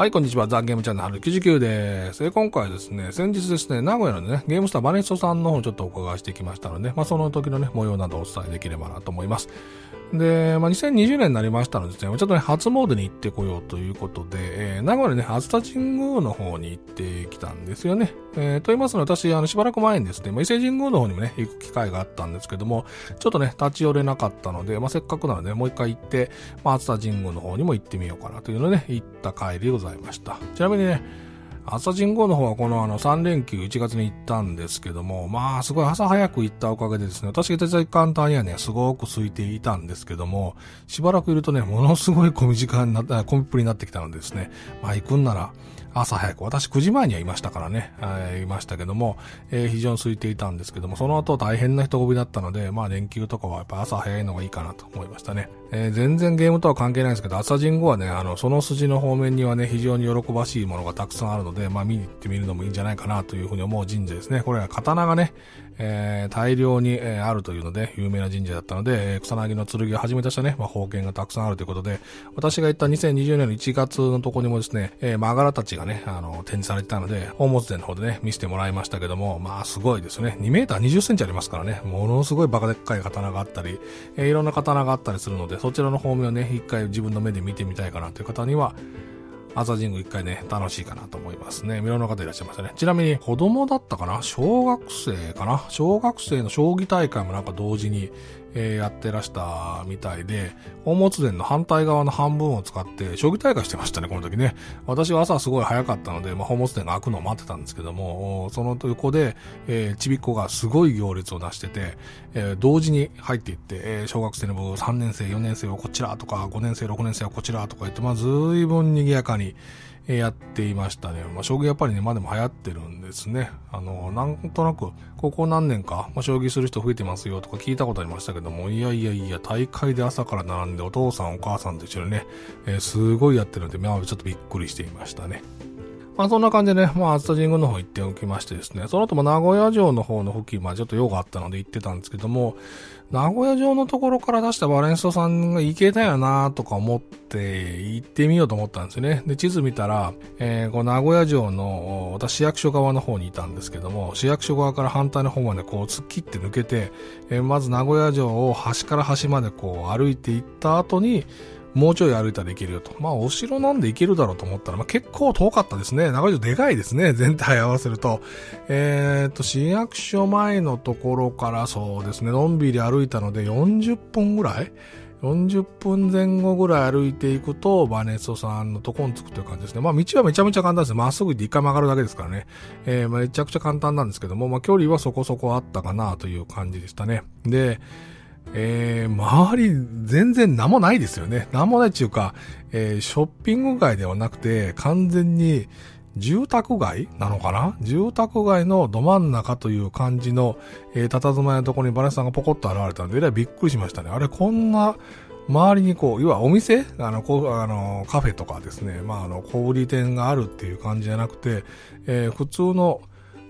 はい、こんにちは。ザ・ゲームチャンネル春99です。今回ですね、先日ですね、名古屋のね、ゲームスターバネストさんの方ちょっとお伺いしてきましたので、まあその時のね、模様などをお伝えできればなと思います。で、まあ、2020年になりましたのでですね、ちょっとね、初詣に行ってこようということで、えー、名古屋でね、熱田神宮の方に行ってきたんですよね。えー、と言いますのは、私、あの、しばらく前にですね、まあ、伊勢神宮の方にもね、行く機会があったんですけども、ちょっとね、立ち寄れなかったので、まあ、せっかくなので、もう一回行って、まあ、熱田神宮の方にも行ってみようかなというので、ね、行った帰りでございました。ちなみにね、朝神号の方はこのあの3連休1月に行ったんですけども、まあすごい朝早く行ったおかげでですね、私が出た時間帯にはね、すごく空いていたんですけども、しばらくいるとね、ものすごい混み時間になった、混みっぷりになってきたのでですね、まあ行くんなら、朝早く、私9時前にはいましたからね、えー、いましたけども、えー、非常に空いていたんですけども、その後大変な人混みだったので、まあ連休とかはやっぱ朝早いのがいいかなと思いましたね。えー、全然ゲームとは関係ないんですけど、朝神宮はね、あの、その筋の方面にはね、非常に喜ばしいものがたくさんあるので、まあ見に行ってみるのもいいんじゃないかなというふうに思う神社ですね。これは刀がね、えー、大量に、えー、あるというので、有名な神社だったので、えー、草薙の剣をはじめとしたね、まあ、宝剣がたくさんあるということで、私が行った2020年の1月のとこにもですね、えー、マガラたちがね、あの、展示されてたので、宝物殿の方でね、見せてもらいましたけども、まあ、すごいですね。2メーター20センチありますからね、ものすごいバカでっかい刀があったり、えー、いろんな刀があったりするので、そちらの方面をね、一回自分の目で見てみたいかなという方には、朝神宮一回ね、楽しいかなと思いますね。いろんな方いらっしゃいましたね。ちなみに、子供だったかな？小学生かな？小学生の将棋大会もなんか同時に、えー、やってらしたみたいで、宝物殿の反対側の半分を使って、将棋大会してましたね、この時ね。私は朝すごい早かったので、まあ、宝物殿が開くのを待ってたんですけども、その横で、えー、ちびっ子がすごい行列を出してて、えー、同時に入っていって、えー、小学生の部3年生、4年生はこちらとか、5年生、6年生はこちらとか言って、まあ、ずいぶん賑やかに、えやっていましたね。まあ、将棋やっぱりね、までも流行ってるんですね。あの、なんとなく、ここ何年か、まあ、将棋する人増えてますよとか聞いたことありましたけども、いやいやいや、大会で朝から並んでお父さんお母さんと一緒にね、えー、すごいやってるんで、まあ、ちょっとびっくりしていましたね。まあそんな感じでね、まあ、熱田神宮の方行っておきましてですね、その後も名古屋城の方の付近、まあちょっと用があったので行ってたんですけども、名古屋城のところから出したバレンストさんが行けたよなとか思って行ってみようと思ったんですよね。で、地図見たら、えー、こう名古屋城の、私市役所側の方にいたんですけども、市役所側から反対の方までこう突っ切って抜けて、えー、まず名古屋城を端から端までこう歩いていった後に、もうちょい歩いたら行けるよと。まあ、お城なんで行けるだろうと思ったら、まあ、結構遠かったですね。長いでかいですね。全体合わせると。えっ、と、市役所前のところからそうですね、のんびり歩いたので40分ぐらい？40分前後ぐらい歩いていくと、バネストさんのとこに着くという感じですね。まあ道はめちゃめちゃ簡単です。まっすぐ行って一回曲がるだけですからね。えー、めちゃくちゃ簡単なんですけども、まあ距離はそこそこあったかなという感じでしたね。で、えー、周り全然何もないですよね。何もないっていうか、えー、ショッピング街ではなくて、完全に住宅街なのかな？住宅街のど真ん中という感じの、えー、佇まいのところにバレスさんがポコッと現れたんで、えらいびっくりしましたね。あれ、こんな、周りにこう、要はお店？あの、こう、あの、カフェとかですね、まあ、あの、小売店があるっていう感じじゃなくて、えー、普通の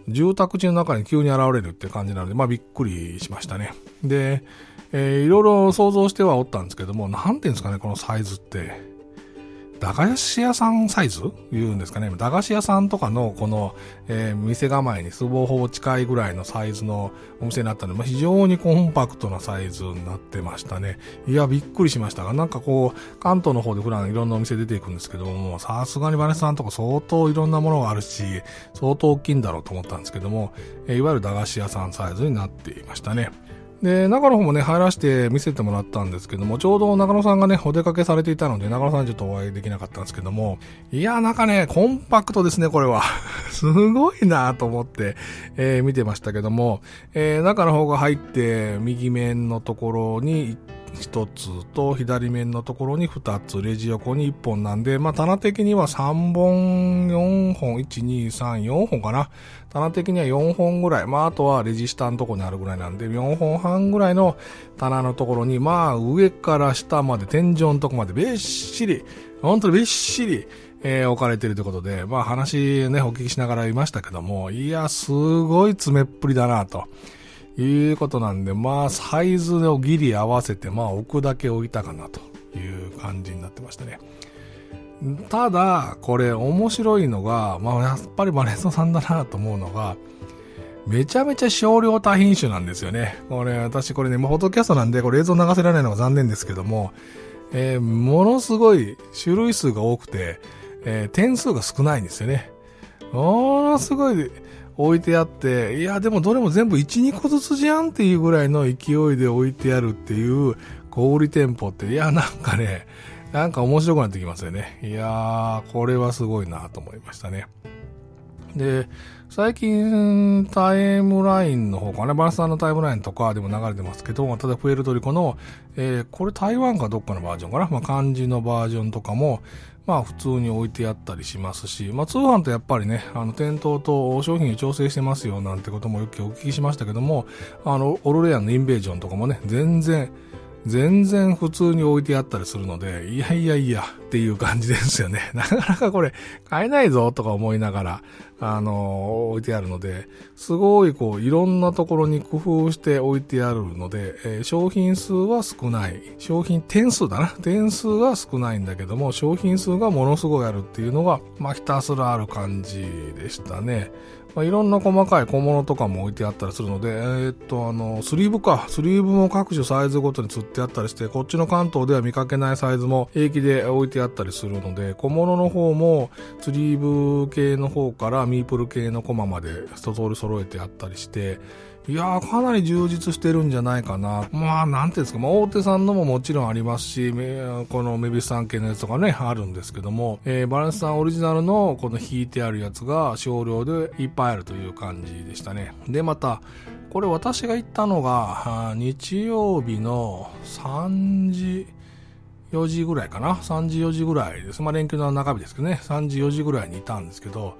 住宅地の中に急に現れるっていう感じなので、まあ、びっくりしましたね。で、えー、いろいろ想像してはおったんですけども、なんていうんですかね、このサイズって。駄菓子屋さんサイズ？言うんですかね。駄菓子屋さんとかのこの、えー、店構えにすぼほぼ近いぐらいのサイズのお店になったので、まあ、非常にコンパクトなサイズになってましたね。いや、びっくりしましたが、なんかこう、関東の方で普段いろんなお店出ていくんですけども、さすがにバネさんとか相当いろんなものがあるし、相当大きいんだろうと思ったんですけども、えー、いわゆる駄菓子屋さんサイズになっていましたね。で、中の方もね、入らせて見せてもらったんですけども、ちょうど中野さんがね、お出かけされていたので、中野さんちょっとお会いできなかったんですけども、いや、なんかね、コンパクトですね、これは。すごいなと思って、えー、見てましたけども、えー、中の方が入って、右面のところに1つと左面のところに2つ、レジ横に1本なんで、まあ棚的には3本、4本、1、2、3、4本かな。棚的には4本ぐらい。まああとはレジ下のとこにあるぐらいなんで、4本半ぐらいの棚のところに、まあ上から下まで天井のとこまでべっしり、本当にべっしり、えー、置かれてるということで、まあ話ね、お聞きしながら言いましたけども、いや、すごい詰めっぷりだなと。いうことなんで、まあ、サイズをギリ合わせて、まあ、置くだけ置いたかなという感じになってましたね。ただ、これ面白いのが、まあやっぱりバレンソさんだなと思うのが、めちゃめちゃ少量多品種なんですよね。これ、私これね、もうフォトキャストなんで、これ映像流せられないのが残念ですけども、えー、ものすごい種類数が多くて、えー、点数が少ないんですよね。ものすごい置いてあって、いや、でもどれも全部1、2個ずつじゃんっていうぐらいの勢いで置いてあるっていう小売店舗って、いや、なんかね、なんか面白くなってきますよね。いやー、これはすごいなと思いましたね。で、最近、タイムラインの方かな、バランスさんのタイムラインとかでも流れてますけど、ただプエルトリコの、えー、これ台湾かどっかのバージョンかな、まあ、漢字のバージョンとかも、まあ普通に置いてあったりしますし、まあ通販とやっぱりね、あの店頭と商品を調整してますよなんてこともよくお聞きしましたけども、あの、オルレアンのインベージョンとかもね、全然、全然普通に置いてあったりするので、いやいやいやっていう感じですよね。なかなかこれ買えないぞとか思いながら、あの、置いてあるので、すごいこう、いろんなところに工夫して置いてあるので、えー、商品数は少ない。商品点数だな。点数は少ないんだけども、商品数がものすごいあるっていうのが、まあ、ひたすらある感じでしたね。まあ、いろんな細かい小物とかも置いてあったりするので、えー、っと、あの、スリーブか。スリーブも各種サイズごとに釣ってあったりして、こっちの関東では見かけないサイズも平気で置いてあったりするので、小物の方もスリーブ系の方からミープル系のコマまで一通り揃えてあったりして、いやー、かなり充実してるんじゃないかな。まあ、なんていうんですか、まあ、大手さんのももちろんありますし、このメビスさん系のやつとかね、あるんですけども、えー、バランスさんオリジナルのこの引いてあるやつが少量でいっぱいあるという感じでしたね。で、また、これ私が行ったのが、日曜日の3時、4時ぐらいかな ?3 時4時ぐらいです。まあ連休の中日ですけどね、3時4時ぐらいにいたんですけど、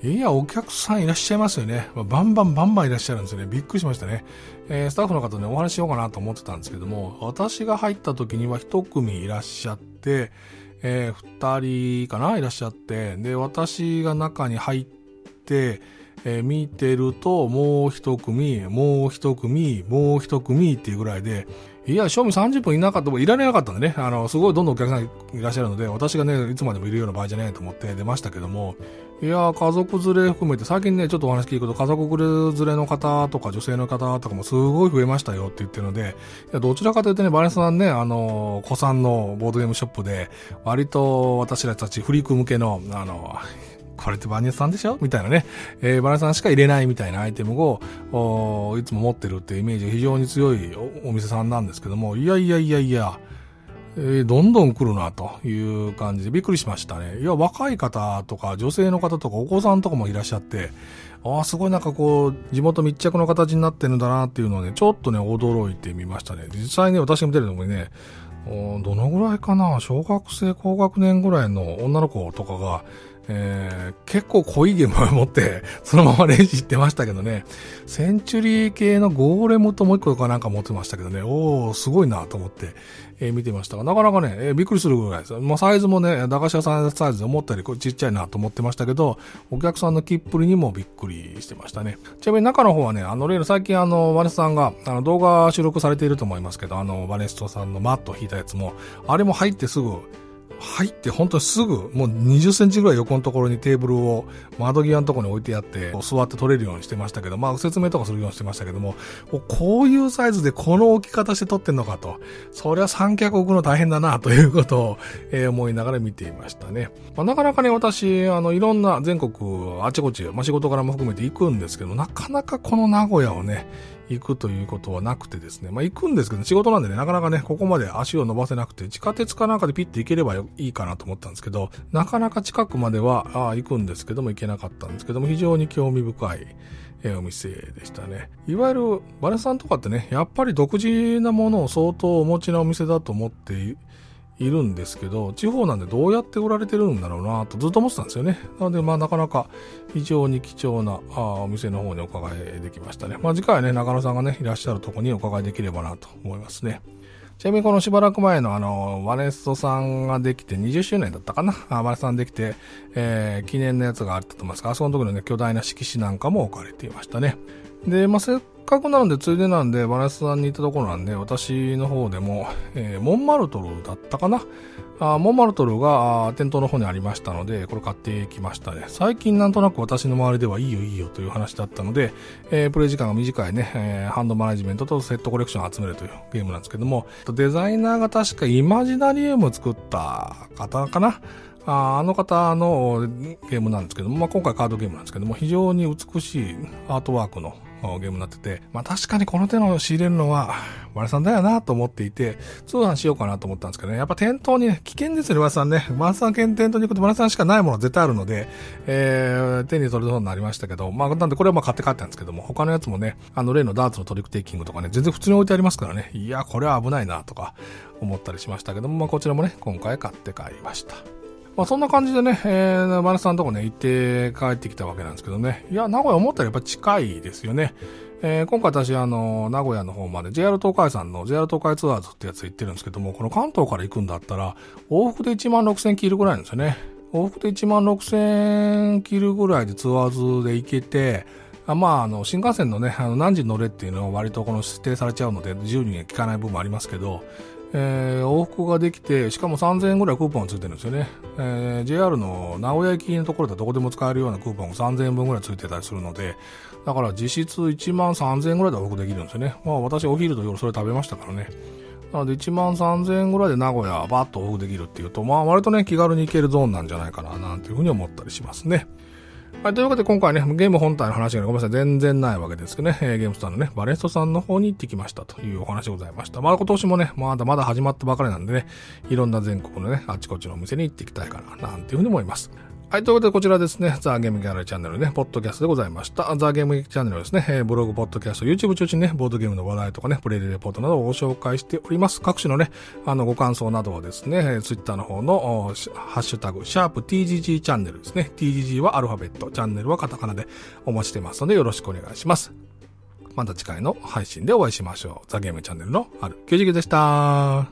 いや、お客さんいらっしゃいますよね。バンバンバンバンいらっしゃるんですよね。びっくりしましたね。えー、スタッフの方ね、お話しようかなと思ってたんですけども、私が入った時には一組いらっしゃって、えー、二人かないらっしゃって、で、私が中に入って、えー、見てると、もう一組、もう一組、もう一組っていうぐらいで、いや、賞味30分いなかったもいられなかったんでね、あの、すごいどんどんお客さんいらっしゃるので、私がね、いつまでもいるような場合じゃないと思って出ましたけども、いや、家族連れ含めて、最近ね、ちょっとお話聞くと、家族連れの方とか女性の方とかもすごい増えましたよって言ってるので、いやどちらかというとね、バレンさんね、あの、子さんのボードゲームショップで、割と私らたちフリーク向けの、あの、これってバニエさんでしょ？みたいなね、えー、バネスさんしか入れないみたいなアイテムを、いつも持ってるっていうイメージが非常に強いお店さんなんですけども、いやいやいやいや、えー、どんどん来るなという感じでびっくりしましたね。いや、若い方とか女性の方とかお子さんとかもいらっしゃって、ああ、すごいなんかこう、地元密着の形になってるんだなっていうのをね、ちょっとね、驚いてみましたね。実際ね、私が見てるのもね、どのぐらいかな？小学生高学年ぐらいの女の子とかが、えー、結構濃いゲームを持って、そのまま練習してましたけどね、センチュリー系のゴーレムともう一個とかなんか持ってましたけどね、おー、すごいなと思って、えー、見てましたが、なかなかね、えー、びっくりするぐらいです。まあ、サイズもね、駄菓子屋さんサイズで思ったよりちっちゃいなと思ってましたけど、お客さんのきっぷりにもびっくりしてましたね。ちなみに中の方はね、あの、例の最近あの、バネスさんが、あの、動画収録されていると思いますけど、あの、バネストさんのマット引いたやつも、あれも入ってすぐ、入って本当にすぐ、もう20センチぐらい横のところにテーブルを窓際のところに置いてあって、座って取れるようにしてましたけど、まあ説明とかするようにしてましたけども、こういうサイズでこの置き方して撮ってんのかと、そりゃ三脚置くの大変だなということを、思いながら見ていましたね。まあ、なかなかね、私、あの、いろんな全国あちこち、まあ仕事からも含めて行くんですけど、なかなかこの名古屋をね、行くということはなくてですね。まあ行くんですけど、仕事なんでね、なかなかね、ここまで足を伸ばせなくて、地下鉄かなんかでピッて行ければいいかなと思ったんですけど、なかなか近くまでは、あ、行くんですけども行けなかったんですけども、非常に興味深い。えお店でしたね。いわゆるバレさんとかってね、やっぱり独自なものを相当お持ちなお店だと思っているんですけど、地方なんでどうやって売られてるんだろうなとずっと思ってたんですよね。なので、まあなかなか非常に貴重なあお店の方にお伺いできましたね。まあ次回はね、中野さんがね、いらっしゃるとこにお伺いできればなと思いますね。ちなみにこのしばらく前のあの、ワネストさんができて20周年だったかな？あワネストさんできて、えー、記念のやつがあったと思いますが、あその時のね、巨大な色紙なんかも置かれていましたね。で、まあ、せっかくなので、ついでなんで、バラスさんに行ったところなんで、私の方でも、えー、モンマルトルだったかな？あモンマルトルが店頭の方にありましたので、これ買ってきましたね。最近なんとなく私の周りではいいよいいよという話だったので、えー、プレイ時間が短いね、えー、ハンドマネジメントとセットコレクションを集めるというゲームなんですけども、デザイナーが確かイマジナリウムを作った方かな？ああの方のゲームなんですけども、まあ、今回カードゲームなんですけども、非常に美しいアートワークのゲームになってて、まあ確かにこの手の仕入れるのは、バレさんだよなと思っていて、通販しようかなと思ったんですけどね、やっぱ店頭にね、危険ですよね、バレさんね。バレさん店頭に行くとバレさんしかないもの絶対あるので、えー、手に取れそうになりましたけど、まあなんでこれはまあ買って帰ったんですけども、他のやつもね、あの例のダーツのトリックテイキングとかね、全然普通に置いてありますからね、いや、これは危ないなとか思ったりしましたけども、まあこちらもね、今回買って帰りました。まあ、そんな感じでね、えー、マネさんのとこね、行って帰ってきたわけなんですけどね。いや、名古屋思ったらやっぱ近いですよね。えー、今回私、あの、名古屋の方まで JR 東海さんの JR 東海ツアーズってやつ行ってるんですけども、この関東から行くんだったら、往復で1万6000キロぐらいなんですよね。往復で1万6000キロぐらいでツアーズで行けて、あまあ、あの、新幹線のね、あの、何時乗れっていうのは割とこの指定されちゃうので、自由に聞かない部分もありますけど、えー、往復ができて、しかも3000円ぐらいクーポンがついてるんですよね。えー、JR の名古屋駅のところでどこでも使えるようなクーポンが3000円分ぐらいついてたりするので、だから実質1万3000円ぐらいで往復できるんですよね。まあ私お昼と夜それ食べましたからね。なので1万3000円ぐらいで名古屋バッと往復できるっていうと、まあ割とね気軽に行けるゾーンなんじゃないかななんていうふうに思ったりしますね。はい、というわけで今回ね、ゲーム本体の話がごめんなさい、全然ないわけですけどね、えー、ゲームスターのね、バレストさんの方に行ってきましたというお話でございました。まあ今年もね、まだまだ始まったばかりなんでね、いろんな全国のね、あちこちのお店に行っていきたいかな、なんていうふうに思います。はい、ということでこちらですね、ザ・ゲームギャラリーチャンネルね、ポッドキャストでございました。ザ・ゲームチャンネルはですね、えー、ブログ、ポッドキャスト、YouTube 中心にね、ボードゲームの話題とかね、プレイレポートなどをご紹介しております。各種のね、あの、ご感想などはですね、Twitter の方のハッシュタグ、シャープ TGG チャンネルですね。TGG はアルファベット、チャンネルはカタカナでお待ちしてますのでよろしくお願いします。また次回の配信でお会いしましょう。ザ・ゲームチャンネルのある90でした。